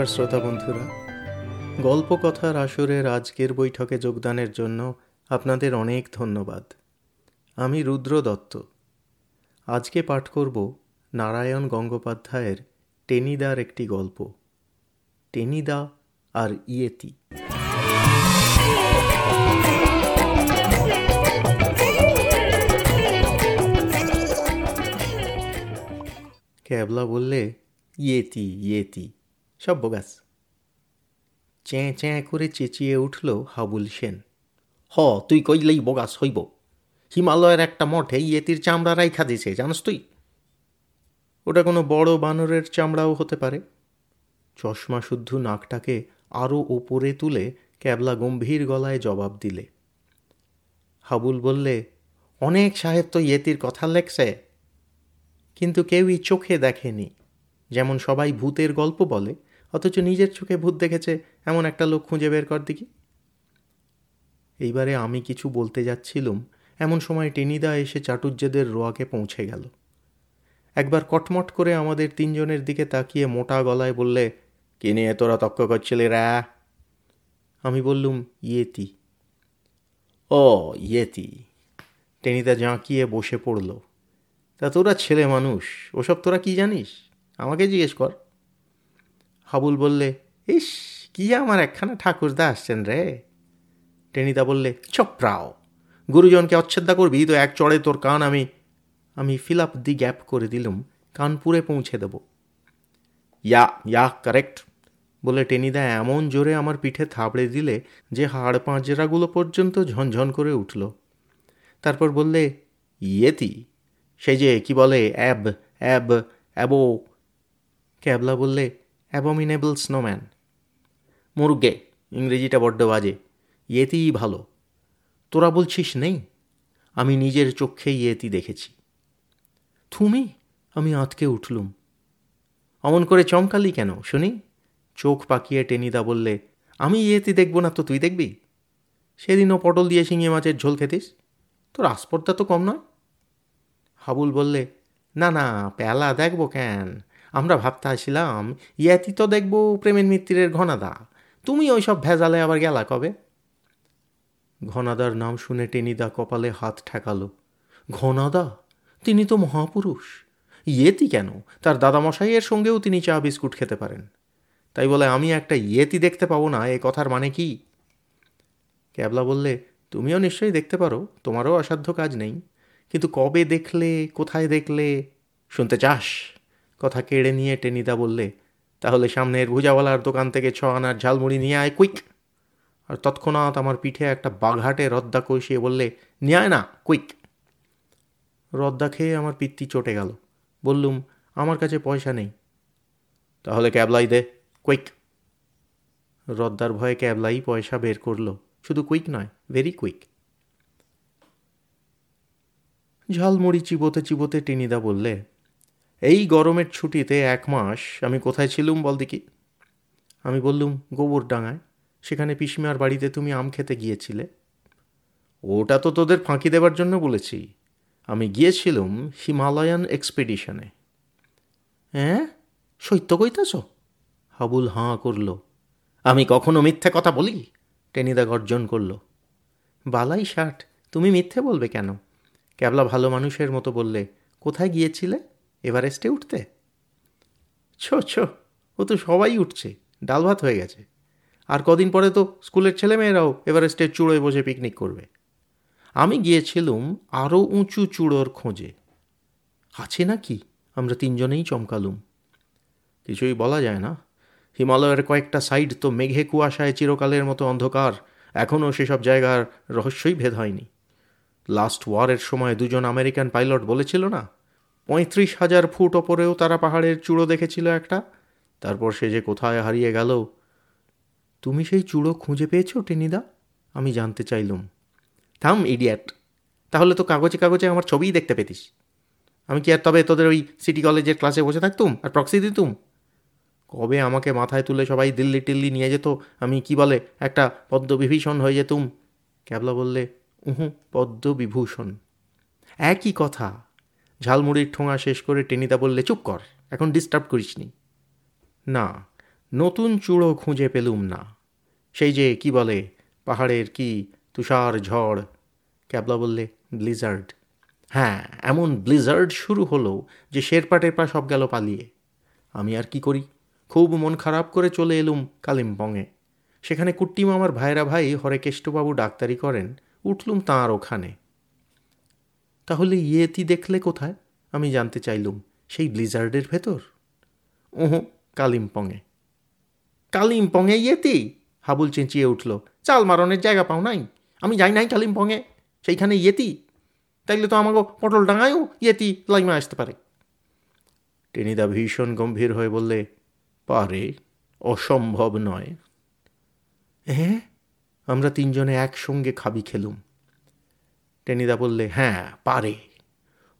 নমস্কার শ্রোতা বন্ধুরা। গল্প কথার আসরের আজকের বৈঠকে যোগদানের জন্য আপনাদের অনেক ধন্যবাদ। আমি রুদ্র দত্ত। আজকে পাঠ করব নারায়ণ গঙ্গোপাধ্যায়ের টেনিদার একটি গল্প। টেনিদা আর ইয়েতি। ক্যাবলা বললে, ইয়েতি ইয়েতি। সব বোগাস চ্যাঁ চ্যাঁ করে চেঁচিয়ে উঠল হাবুল সেন। হ, তুই কইলেই বগাস হইব হিমালয়ের একটা মঠে ইয়েতির চামড়া রাইখা দিছে, জানস তুই? ওটা কোনো বড় বানরের চামড়াও হতে পারে। চশমা শুদ্ধ নাকটাকে আরও ওপরে তুলে ক্যাবলা গম্ভীর গলায় জবাব দিলে। হাবুল বললে, অনেক সাহেব তো ইয়েতির কথা লেখছে, কিন্তু কেউই চোখে দেখেনি। যেমন সবাই ভূতের গল্প বলে অথচ নিজের চোখে ভূত দেখেছে এমন একটা লোক খুঁজে বের কর দেখি। এইবারে আমি কিছু বলতে যাচ্ছিলুম, এমন সময় টেনিদা এসে চাটুর্যদের রোয়াকে পৌঁছে গেল। একবার কটমট করে আমাদের তিনজনের দিকে তাকিয়ে মোটা গলায় বললে, কে নিয়ে তোরা তক্ক করছিলি রা? আমি বললুম, ইয়েতি। ও, ইয়েতি। টেনিদা জাঁকিয়ে বসে পড়ল, তা তোরা ছেলে মানুষ, ওসব তোরা কি জানিস? আমাকে জিজ্ঞেস কর। হাবুল বললে, ইস, কি আমার একখানা ঠাকুরদা আসছেন রে? টেনিদা বললে চপ্রাও গুরুজনকে অচ্ছেদ্যা করবি, তো এক চড়ে তোর কান আমি আমি ফিল আপ দি গ্যাপ করে দিলুম, কানপুরে পৌঁছে দেব। ইয়া ইয়া কারেক্ট বলে টেনিদা এমন জোরে আমার পিঠে থাবড়ে দিলে যে হাড় পাঁজরাগুলো পর্যন্ত ঝনঝন করে উঠল। তারপর বললে, ইয়েতি সেই যে কি বলে, অ্যাব অ্যাব, অ্যাবো? ক্যাবলা বললে অ্যাবমিনেবল স্নোম্যান মুরগে, ইংরেজিটা বড্ড বাজে। ইয়েতিই ভালো। তোরা বলছিস নেই? আমি নিজের চোখে ইয়েতি দেখেছি। তুমি আমি আঁতকে উঠলুম। অমন করে চমকালি কেন, শুনি? চোখ পাকিয়ে টেনিদা বললে, আমি ইয়েতি দেখব না তো তুই দেখবি? সেদিনও পটল দিয়ে শিঙে মাছের ঝোল খেতিস? তোর আসপর্দা তো কম নয়? হাবুল বললে, না না পেলা দেখব কেন? আমরা ভাবতে আসিলাম ইয়াতি তো দেখব প্রেমের মিত্রের ঘনাদা। তুমি ওই সব ভেজালে আবার গেলা কবে? ঘনাদার নাম শুনে টেনিদা কপালে হাত ঠেকালো। ঘনাদা? তিনি তো মহাপুরুষ। ইয়েতি কেন? তার দাদামশাইয়ের সঙ্গেও তিনি চা, বিস্কুট খেতে পারেন। তাই বলে আমি একটা ইয়েতি দেখতে পাবো না, এ কথার মানে কি? ক্যাবলা বললে, তুমিও নিশ্চয়ই দেখতে পারো, তোমারও অসাধ্য কাজ নেই। কিন্তু কবে দেখলে, কোথায় দেখলে, শুনতে চাস? কথা কেড়ে নিয়ে টেনিদা বললে, তাহলে সামনের ভুজাওয়ালার দোকান থেকে ছ আনার ঝালমুড়ি নিয়ে আয় কুইক। আর তৎক্ষণাৎ আমার পিঠে একটা বাঘাটে রদ্দা কষিয়ে বললে, নিয়ে না, কুইক। রদ্দা খেয়ে আমার পিত্তি চটে গেল। বললুম, আমার কাছে পয়সা নেই। তাহলে ক্যাবলাই দে, কুইক। রদ্দার ভয়ে ক্যাবলাই পয়সা বের করল। শুধু কুইক নয়, ভেরি কুইক। ঝালমুড়ি চিবোতে চিবোতে টিনিদা বললে এই গরমের ছুটিতে এক মাস আমি কোথায় ছিলুম বল দেখি। আমি বললুম, গোবর ডাঙায়, সেখানে পিসিমার বাড়িতে তুমি আম খেতে গিয়েছিলে। ওটা তো তোদের ফাঁকি দেবার জন্য বলেছি। আমি গিয়েছিলুম হিমালয়ান এক্সপেডিশনে। হ্যাঁ সত্য কইতাছ? হাবুল হাঁ করল। আমি কখনো মিথ্যে কথা বলি? টেনিদা গর্জন করল। বালাই ষাট, তুমি মিথ্যে বলবে কেন? ক্যাবলা ভালো মানুষের মতো বললে, কোথায় গিয়েছিলে? এভারেস্টে উঠতে? ছো ছো, ও তো সবাই উঠছে, ডাল ভাত হয়ে গেছে। আর কদিন পরে তো স্কুলের ছেলেমেয়েরাও এভারেস্টের চূড়োয় বসে পিকনিক করবে। আমি গিয়েছিলুম আরও উঁচু চূড়োর খোঁজে। আছে নাকি? আমরা তিনজনেই চমকালুম। কিছুই বলা যায় না। হিমালয়ের কয়েকটা সাইড তো মেঘে কুয়াশায় চিরকালের মতো অন্ধকার। এখনও সেসব জায়গার রহস্যই ভেদ হয়নি। লাস্ট ওয়ারের সময় দুজন আমেরিকান পাইলট বলেছিল না? পঁয়ত্রিশ হাজার ফুট ওপরেও তারা পাহাড়ের চূড়ো দেখেছিল একটা। তারপর সে যে কোথায় হারিয়ে গেল। তুমি সেই চূড়ো খুঁজে পেয়েছ, টেনিদা? আমি জানতে চাইলুম। থাম, ইডিয়াট। তাহলে তো কাগজে কাগজে আমার ছবিই দেখতে পেতিস। আমি কি আর তবে তোদের ওই সিটি কলেজের ক্লাসে বসে থাকতুম আর প্রক্সি দিতুম? কবে আমাকে মাথায় তুলে সবাই দিল্লি টিল্লি নিয়ে যেত, আমি কি বলে একটা পদ্মবিভীষণ হয়ে যেতুম? ক্যাবলা বললে, উহু, পদ্মবিভূষণ। একই কথা। ঝালমুড়ির ঠোঙা শেষ করে টেনিদা বললে, চুপ কর, এখন ডিস্টার্ব করিস নি, নতুন চূড়ো খুঁজে পেলুম না। সেই যে, কি বলে, পাহাড়ের কি তুষার ঝড়? ক্যাবলা বললে, ব্লিজার্ড। হ্যাঁ এমন ব্লিজার্ড শুরু হলো যে শেরপা টেরপা সব গেল পালিয়ে। আমি আর কি করি? খুব মন খারাপ করে চলে এলুম কালিম্পংয়ে। সেখানে কুট্টিম আমার ভাইরা ভাই হরেকেষ্টবাবু ডাক্তারি করেন, উঠলুম তাঁর ওখানে। তাহলে ইয়েতি দেখলে কোথায়? আমি জানতে চাইলুম, সেই ব্লিজার্ডের ভেতর? ওহো কালিম্পংয়ে। কালিম্পংয়ে ইয়েতি? হাবুল চেঁচিয়ে উঠল। চাল মারনের জায়গা পাও নাই। আমি যাই নাই কালিম্পংয়ে। সেইখানে ইয়েতি? তাইলে তো আমাকে পটল ডাঙায়ও ইয়েতি লাইমা আসতে পারে। টেনিদা ভীষণ গম্ভীর হয়ে বললে, পারে, অসম্ভব নয়। হ্যাঁ? আমরা তিনজনে একসঙ্গে খাবি খেলুম। টেনিদা বললে হ্যাঁ পারে।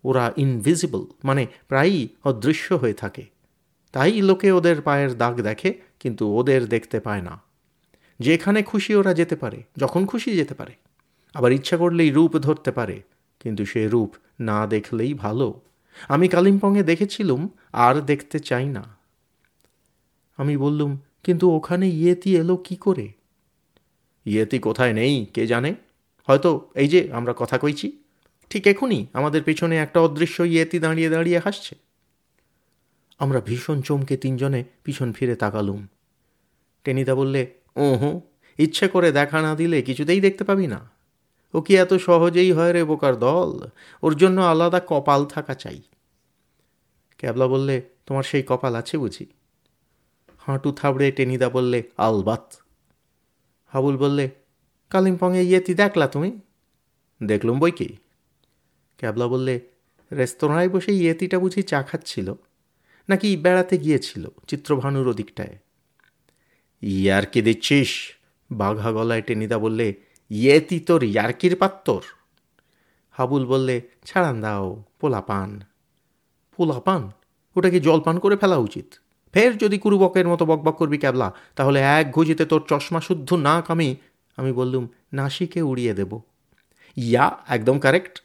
ওরা ইনভিজিবল মানে প্রায়ই অদৃশ্য হয়ে থাকে। তাই লোকে ওদের পায়ের দাগ দেখে, কিন্তু ওদের দেখতে পায় না। যেখানে খুশি ওরা যেতে পারে, যখন খুশি যেতে পারে। আবার ইচ্ছা করলেই রূপ ধরতে পারে, কিন্তু সে রূপ না দেখলেই ভালো। আমি কালিম্পংয়ে দেখেছিলুম, আর দেখতে চাই না। আমি বললুম, কিন্তু ওখানে ইয়েতি এলো কি করে? ইয়েতি কোথায় নেই, কে জানে? হয়তো এই যে আমরা কথা কইছি, ঠিক এখনই আমাদের পেছনে একটা অদৃশ্য ইয়েতি দাঁড়িয়ে দাঁড়িয়ে হাসছে। আমরা ভীষণ চমকে তিনজনে পিছন ফিরে তাকালুম। টেনিদা বললে ও হো ইচ্ছে করে দেখা না দিলে কিছুতেই দেখতে পাবি না। ও কি এত সহজেই হয় রে বোকার দল? ওর জন্য আলাদা কপাল থাকা চাই। ক্যাবলা বললে, তোমার সেই কপাল আছে বুঝি? হাঁটু থাবড়ে টেনিদা বললে, আলবাত। হাবুল বললে কালিম্পংয়ে ইয়েতি দেখলা তুমি? দেখলুম বই কি? ক্যাবলা বললে, রেস্তোরাঁয় বসে ইয়েতিটা বুঝি চা খাচ্ছিল? নাকি বেড়াতে গিয়েছিল চিত্রভানুর ওদিকটায়? ইয়ারকি দিচ্ছিস? বাঘা গলায় টেনিদা বললে, ইয়েতি তোর ইয়ারকির পাত্তর হাবুল বললে, ছাড়ান দাও, পোলাপান। পোলাপান? ওটাকে জলপান করে ফেলা উচিত? ফের যদি কুরুবকের মতো বকবক করবি ক্যাবলা, তাহলে এক ঘুজিতে তোর চশমা শুদ্ধ নাক আমি আমি বললুম, নাসিকে উড়িয়ে দেব। ইয়া, একদম কারেক্ট।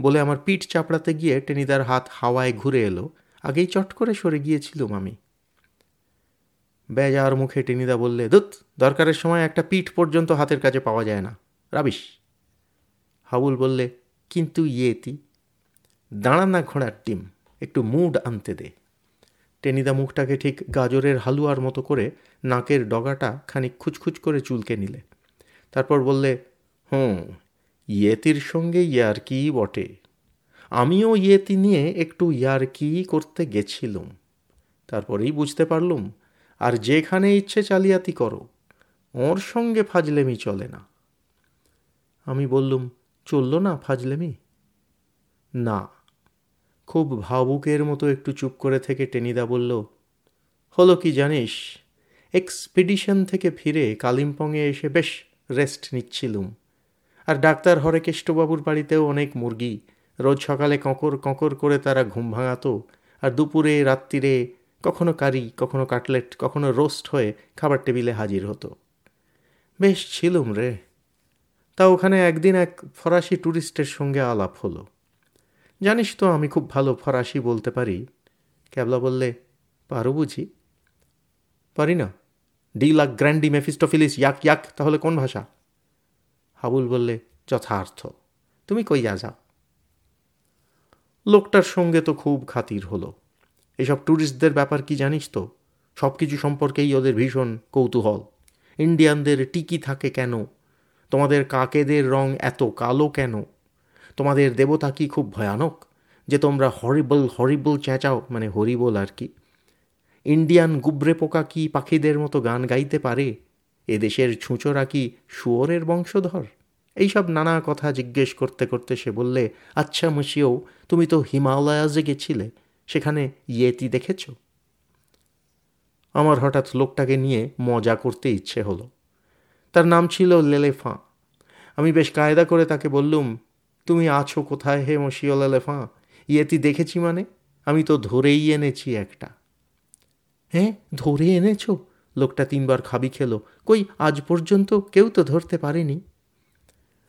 বলে আমার পিঠ চাপড়াতে গিয়ে টেনিদার হাত হাওয়ায় ঘুরে এলো। আগেই চট করে সরে গিয়েছিলুম আমি। বেজার মুখে টেনিদা বললে দুত দরকারের সময় একটা পিঠ পর্যন্ত হাতের কাছে পাওয়া যায় না। রাবিস হাবুল বললে, কিন্তু ইয়েতি, দাঁড়া না ঘোড়ার টিম, একটু মুড আনতে দে। টেনিদা মুখটাকে ঠিক গাজরের হালুয়ার মতো করে নাকের ডগাটা খানিক খুচখুচ করে চুলকে নিলে। তারপর বললে, হুম, ইয়েতির সঙ্গে ইয়ারকি বটে। আমিও ইয়েতি নিয়ে একটু ইয়ারকি করতে গেছিলুম। তারপরেই বুঝতে পারলুম, আর যেখানে ইচ্ছে চালিয়াতি করো, ওর সঙ্গে ফাজলেমি চলে না। আমি বললুম, চলল না ফাজলেমি? না। খুব ভাবুকের মতো একটু চুপ করে থেকে টেনিদা বলল, হলো কি জানিস, এক্সপিডিশন থেকে ফিরে কালিম্পংয়ে এসে বেশ রেস্ট নিচ্ছিলুম। আর ডাক্তার হরেকেষ্টবাবুর বাড়িতেও অনেক মুরগি। রোজ সকালে কঁকর কঁকর করে তারা ঘুম ভাঙাতো। আর দুপুরে রাত্রিরে কখনো কারি, কখনো কাটলেট, কখনো রোস্ট হয়ে খাবার টেবিলে হাজির হতো। বেশ ছিলুম রে। তা ওখানে একদিন এক ফরাসি ট্যুরিস্টের সঙ্গে আলাপ হলো। জানিস তো, আমি খুব ভালো ফরাসি বলতে পারি। ক্যাবলা বললে, পারো বুঝি। পারি না? ডি লাক গ্র্যান্ডি মেফিস্টোফিলিস ইয়াক ইয়াক, তাহলে কোন ভাষা? হাবুল বললে, যথার্থ। তুমি কইয়া যাও। লোকটার সঙ্গে তো খুব খাতির হলো। এসব ট্যুরিস্টদের ব্যাপার কি জানিস তো? সব কিছু সম্পর্কেই ওদের ভীষণ কৌতূহল। ইন্ডিয়ানদের টিকি থাকে কেন? তোমাদের কাকেদের রং এত কালো কেন? তোমাদের দেবতা কি খুব ভয়ানক? যে তোমরা হরিবল হরিবল চেঁচাও মানে হরিবল আর কি। ইন্ডিয়ান গুবরে পোকা কি পাখিদের মতো গান গাইতে পারে? এদেশের ছুঁচোরা কি শুয়োরের বংশধর? এইসব নানা কথা জিজ্ঞেস করতে করতে সে বললে আচ্ছা মুশিও তুমি তো হিমালয়াজে গেছিলে, সেখানে ইয়েতি দেখেছ? আমার হঠাৎ লোকটাকে নিয়ে মজা করতে ইচ্ছে হলো। তার নাম ছিল লেলেফাঁ। আমি বেশ কায়দা করে তাকে বললুম, তুমি আছো কোথায় হে মশিও লেলেফাঁ? ইয়েতি দেখেছি মানে? আমি তো ধরেই এনেছি একটা। হ্যাঁ ধরে এনেছ। লোকটা তিনবার খাবি খেলো। কই, আজ পর্যন্ত কেউ তো ধরতে পারেনি।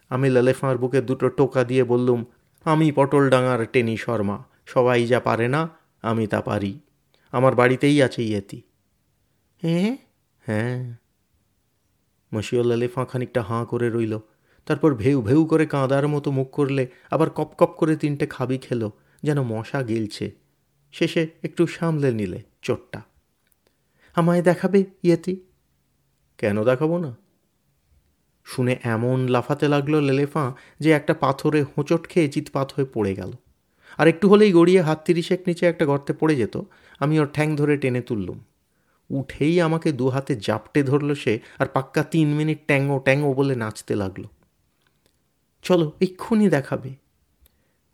আমি লেলেফাঁর বুকে দুটো টোকা দিয়ে বললুম, আমি পটল ডাঙার টেনি শর্মা। সবাই যা পারে না, আমি তা পারি। আমার বাড়িতেই আছে ইয়েতি হ্যাঁ? হ্যাঁ। মশিউল ফাঁ খানিকটা হাঁ করে রইল। তারপর ভেউ ভেউ করে কাঁদার মতো মুখ করলে আবার কপ কপ করে তিনটে খাবি খেলো, যেন মশা গিলছে। শেষে একটু সামলে নিলে চোটটা। আমায় দেখাবে ইয়েতি? কেন দেখাবো না? শুনে এমন লাফাতে লাগল লেলেফাঁ যে একটা পাথরে হোঁচট খেয়ে চিৎপাত হয়ে পড়ে গেল। আর একটু হলেই গড়িয়ে হাত তিরিশেক নিচে একটা গর্তে পড়ে যেত, আমি ওর ঠ্যাং ধরে টেনে তুললুম। উঠেই আমাকে দু হাতে জাপটে ধরলো সে আর পাক্কা তিন মিনিট ট্যাঙ্গো ট্যাঙ্গো বলে নাচতে লাগল। চলো, এক্ষুনি দেখাবে।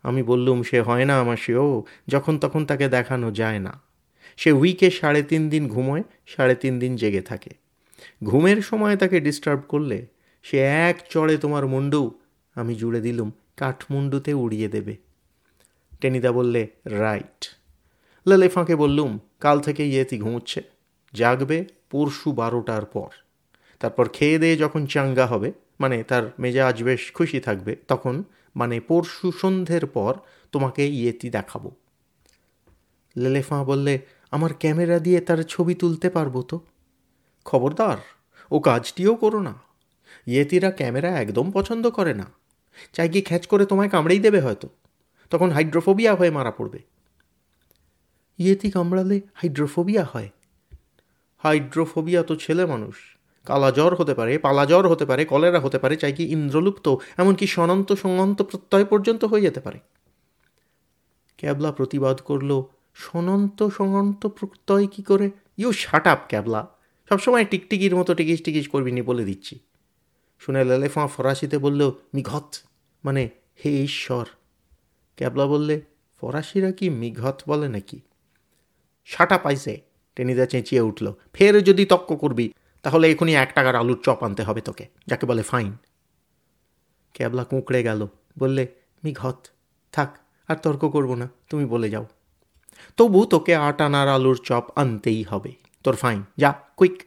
আমি বললুম, সে হয় না আমার সেও যখন তখন তাকে দেখানো যায় না। সে উইকে সাড়ে তিন দিন ঘুমোয়, সাড়ে তিন দিন জেগে থাকে। ঘুমের সময় তাকে ডিস্টার্ব করলে সে এক চড়ে তোমার মুন্ডু, আমি জুড়ে দিলুম, কাঠমুন্ডুতে উড়িয়ে দেবে। টেনিদা বললে রাইট লালে ফাঁকে বললুম, কাল থেকে ইয়েতি ঘুমোচ্ছে, জাগবে পরশু বারোটার পর। তারপর খেয়ে দিয়ে যখন চাঙ্গা হবে মানে তার মেজাজ বেশ খুশি থাকবে, তখন মানে পরশু সন্ধ্যের পর তোমাকে ইয়েতি দেখাবো। লেলেফাঁ বললে আমার ক্যামেরা দিয়ে তার ছবি তুলতে পারব তো? খবরদার, ও কাজটিও করো না। ইয়েতিরা ক্যামেরা একদম পছন্দ করে না। চাই কি খ্যাচ করে তোমায় কামড়েই দেবে হয়তো। তখন হাইড্রোফোবিয়া হয়ে মারা পড়বে। ইয়েতি কামড়ালে হাইড্রোফোবিয়া হয়? হাইড্রোফোবিয়া তো ছেলে মানুষ। কালা জ্বর হতে পারে, পালা জ্বর হতে পারে, কলেরা হতে পারে, চাই কি ইন্দ্রলুপ্ত, এমনকি সনন্ত সঙ্গন্ত প্রত্যয় পর্যন্ত হয়ে যেতে পারে। ক্যাবলা প্রতিবাদ করল সনন্ত সঙ্গন্ত প্রত্যয় কি করে? You shut up, Kyabla. সবসময় টিকটিকির মতো টিকিস টিকিস করবি নি বলে দিচ্ছি। শুনে লেলেফাঁ ফরাসিতে বলল, মিঘত? মানে হে ঈশ্বর। ক্যাবলা বললে, ফরাসিরা কি মিঘত বলে নাকি? সাটা পাইছে টেনিদা চেঁচিয়ে উঠল, ফের যদি তক্ক করবি, তাহলে এখনই এক টাকার আলুর চপ আনতে হবে তোকে, যাকে বলে ফাইন। ক্যাবলা কুঁকড়ে গেল, বললে, মিঘত, থাক, আর তর্ক করব না, তুমি বলে যাও। তবু তোকে আট আনার আলুর চপ আনতেই হবে। তোর ফাইন যা কুইক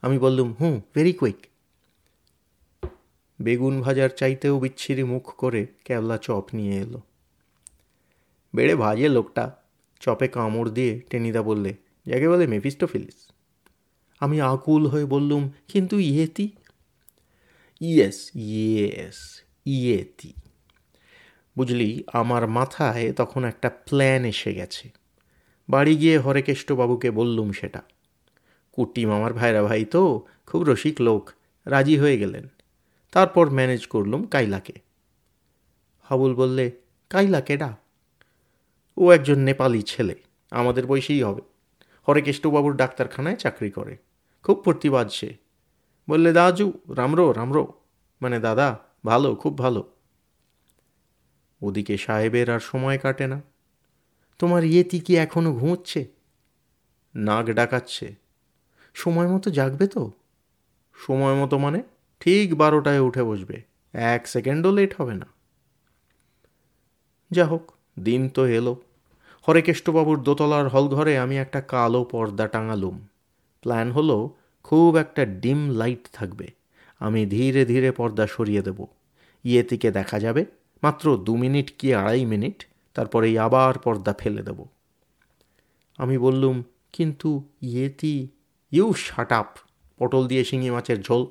আমি বললুম হুঁ ভেরি কুইক বেগুন ভাজার চাইতেও বিচ্ছিরি মুখ করে ক্যাবলা চপ নিয়ে এলো। বেড়ে ভাজে লোকটা, চপে কামড় দিয়ে টেনিদা বললে, যাকে বলে মেফিস্টোফিলিস? আমি আকুল হয়ে বললুম, কিন্তু ইয়েতি? Yes yes, Yeti. বুঝলি, আমার মাথায় তখন একটা প্ল্যান এসে গেছে। বাড়ি গিয়ে হরেকেষ্টবাবুকে বললুম সেটা। কুটি মামার ভাইরা ভাই তো, খুব রসিক লোক, রাজি হয়ে গেলেন। তারপর ম্যানেজ করলুম কাইলাকে। হাবুল বললে, কাইলা কেডা? ও একজন নেপালি ছেলে, আমাদের বয়সেই হবে। হরেকেষ্টবাবুর ডাক্তারখানায় চাকরি করে। খুব প্রতিবাদ সে। বললে, দাজু, রামরো রামরো। মানে দাদা, ভালো, খুব ভালো। ওদিকে সাহেবের আর সময় কাটে না। তোমার ইয়েতি কি এখনও ঘুমোচ্ছে? নাক ডাকাচ্ছে। সময় মতো জাগবে তো? সময় মতো মানে ঠিক বারোটায় উঠে বসবে। এক সেকেন্ডও লেট হবে না। যা হোক, দিন তো এলো। হরেকেষ্টবাবুর দোতলার হলঘরে আমি একটা কালো পর্দা টাঙালুম। প্ল্যান হলো খুব একটা ডিম লাইট থাকবে। আমি ধীরে ধীরে পর্দা সরিয়ে দেব। ইয়েতিকে দেখা যাবে। মাত্র দু মিনিট কি আড়াই মিনিট? তারপরেই আবার পর্দা ফেলে দেব। আমি বললুম, কিন্তু ইয়েতি, ইউ শাট আপ, পটল দিয়ে শিঙি মাছের ঝোল।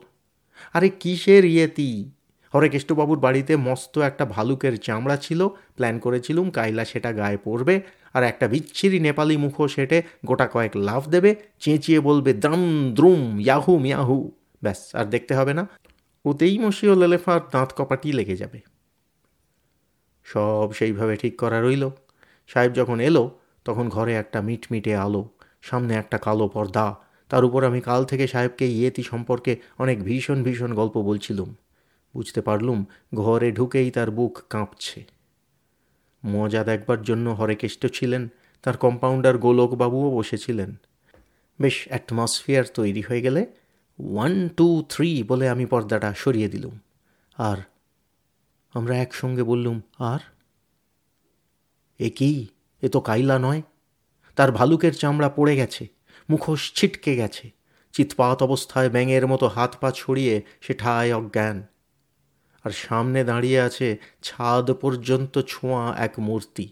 আরে কিসের ইয়েতি? হরে হরেকেষ্টবাবুর বাড়িতে মস্ত একটা ভালুকের চামড়া ছিল, প্ল্যান করেছিলুম কাইলা সেটা গায়ে পড়বে, আর একটা বিচ্ছিরি নেপালি মুখো সেটে গোটা কয়েক লাভ দেবে, চেঁচিয়ে বলবে দ্রাম দ্রুম, ইয়াহু, মিয়াহু। ব্যাস, আর দেখতে হবে না। ওতেই মশিও লেলেফার দাঁত কপাটি লেগে যাবে। সব সেইভাবে ঠিক করা রইল। সাহেব যখন এলো, তখন ঘরে একটা মিটমিটে আলো, সামনে একটা কালো পর্দা। তার উপর আমি কাল থেকে সাহেবকে ইয়েতি সম্পর্কে অনেক ভীষণ ভীষণ গল্প বলছিলুম। বুঝতে পারলুম ঘরে ঢুকেই তার বুক কাঁপছে। মজা দেখবার জন্য হরেকেষ্ট ছিলেন, তার কম্পাউন্ডার গোলকবাবুও বসেছিলেন। বেশ অ্যাটমসফিয়ার তৈরি হয়ে গেলে ওয়ান টু থ্রি বলে আমি পর্দাটা সরিয়ে দিলুম। আর আমরা একসঙ্গে বললুম, আর? এ কি? এ তো কাইলা নয়। তার ভালুকের চামড়া পড়ে গেছে, মুখোশ ছিটকে গেছে, চিৎপাত অবস্থায় ব্যাঙের মতো হাত পা ছড়িয়ে সে ঠায় অজ্ঞান। আর সামনে দাঁড়িয়ে আছে ছাদ পর্যন্ত ছোঁয়া এক মূর্তি।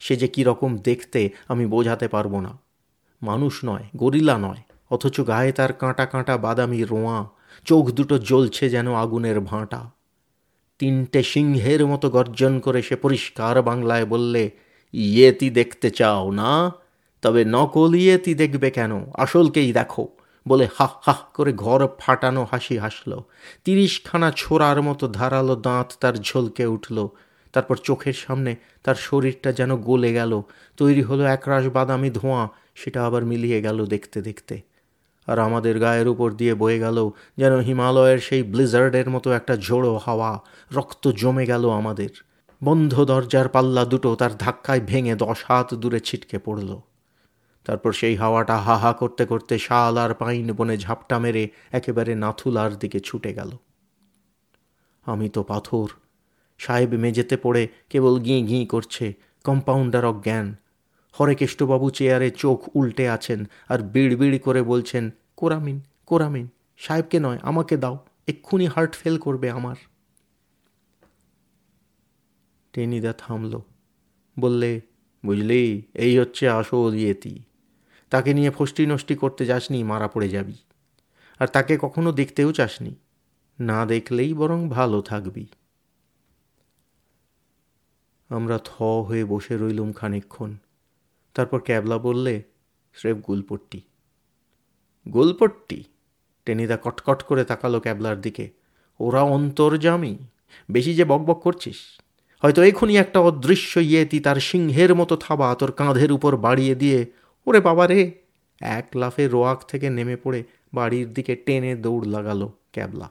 সে যে কী রকম দেখতে আমি বোঝাতে পারব না। মানুষ নয়, গরিলা নয়, অথচ গায়ে তার কাঁটা কাঁটা বাদামি রোঁয়া, চোখ দুটো জ্বলছে যেন আগুনের ভাঁটা। তিনটে সিংহের মতো গর্জন করে সে পরিষ্কার বাংলায় বললে, ইয়েতি দেখতে চাও না? তবে নকল ইয়েতি দেখবে কেন? আসলকেই দেখো। বলে হাহ হাহ করে ঘর ফাটানো হাসি হাসল। তিরিশখানা ছোড়ার মতো ধারালো দাঁত তার ঝলকে উঠল। তারপর চোখের সামনে তার শরীরটা যেন গলে গেল। তৈরি হলো একরাশ বাদামি ধোঁয়া, সেটা আবার মিলিয়ে গেল দেখতে দেখতে। আর আমাদের গায়ের উপর দিয়ে বয়ে গেল যেন হিমালয়ের সেই ব্লিজার্ডের মতো একটা ঝোড়ো হাওয়া। রক্ত জমে গেল আমাদের। বন্ধ দরজার পাল্লা দুটো তার ধাক্কায় ভেঙে দশ হাত দূরে ছিটকে পড়ল। তারপর সেই হাওয়াটা হা হা করতে করতে শাল আর পাইন বনে ঝাপটা মেরে একেবারে নাথুলার দিকে ছুটে গেল। আমি তো পাথর। সাহেব মেঝেতে পড়ে কেবল গিঁ গিঁ করছে। কম্পাউন্ডার অজ্ঞান। হরেকেষ্টবাবু চেয়ারে চোখ উল্টে আছেন আর বিড় বিড় করে বলছেন, কোরামিন কোরামিন, সাহেবকে নয়, আমাকে দাও, এক্ষুনি হার্ট ফেল করবে আমার। টেনিদা থামল। বললে, বুঝলি, এই হচ্ছে আসল ইয়েতি। তাকে নিয়ে ফষ্টি নষ্টি করতে যাসনি, মারা পড়ে যাবি। আর তাকে কখনো দেখতেও চাসনি। না দেখলেই বরং ভালো থাকবি। আমরা থ হয়ে বসে রইলুম খানিক্ষণ তারপর ক্যাবলা বললে, স্রেফ গুলপট্টি। গুলপট্টি? টেনিদা কটকট করে তাকালো ক্যাবলার দিকে। ওরা অন্তর্জামী। বেশি যে বকবক করছিস। হয়তো এখনই একটা অদৃশ্য ইয়েতি তার সিংহের মতো থাবা তোর কাঁধের উপর বাড়িয়ে দিয়ে, ওরে বাবা রে! এক লাফে রোয়াক থেকে নেমে পড়ে বাড়ির দিকে টেনে দৌড় লাগালো ক্যাবলা।